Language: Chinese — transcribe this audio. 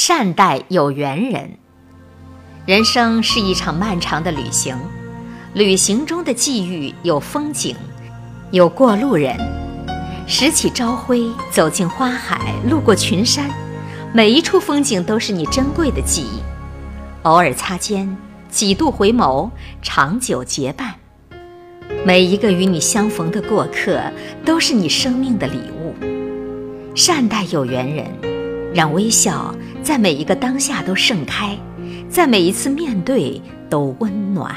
善待有缘人。人生是一场漫长的旅行，旅行中的际遇有风景，有过路人。拾起朝晖，走进花海，路过群山，每一处风景都是你珍贵的记忆。偶尔擦肩，几度回眸，长久结伴。每一个与你相逢的过客，都是你生命的礼物。善待有缘人，让微笑在每一个当下都盛开，在每一次面对都温暖。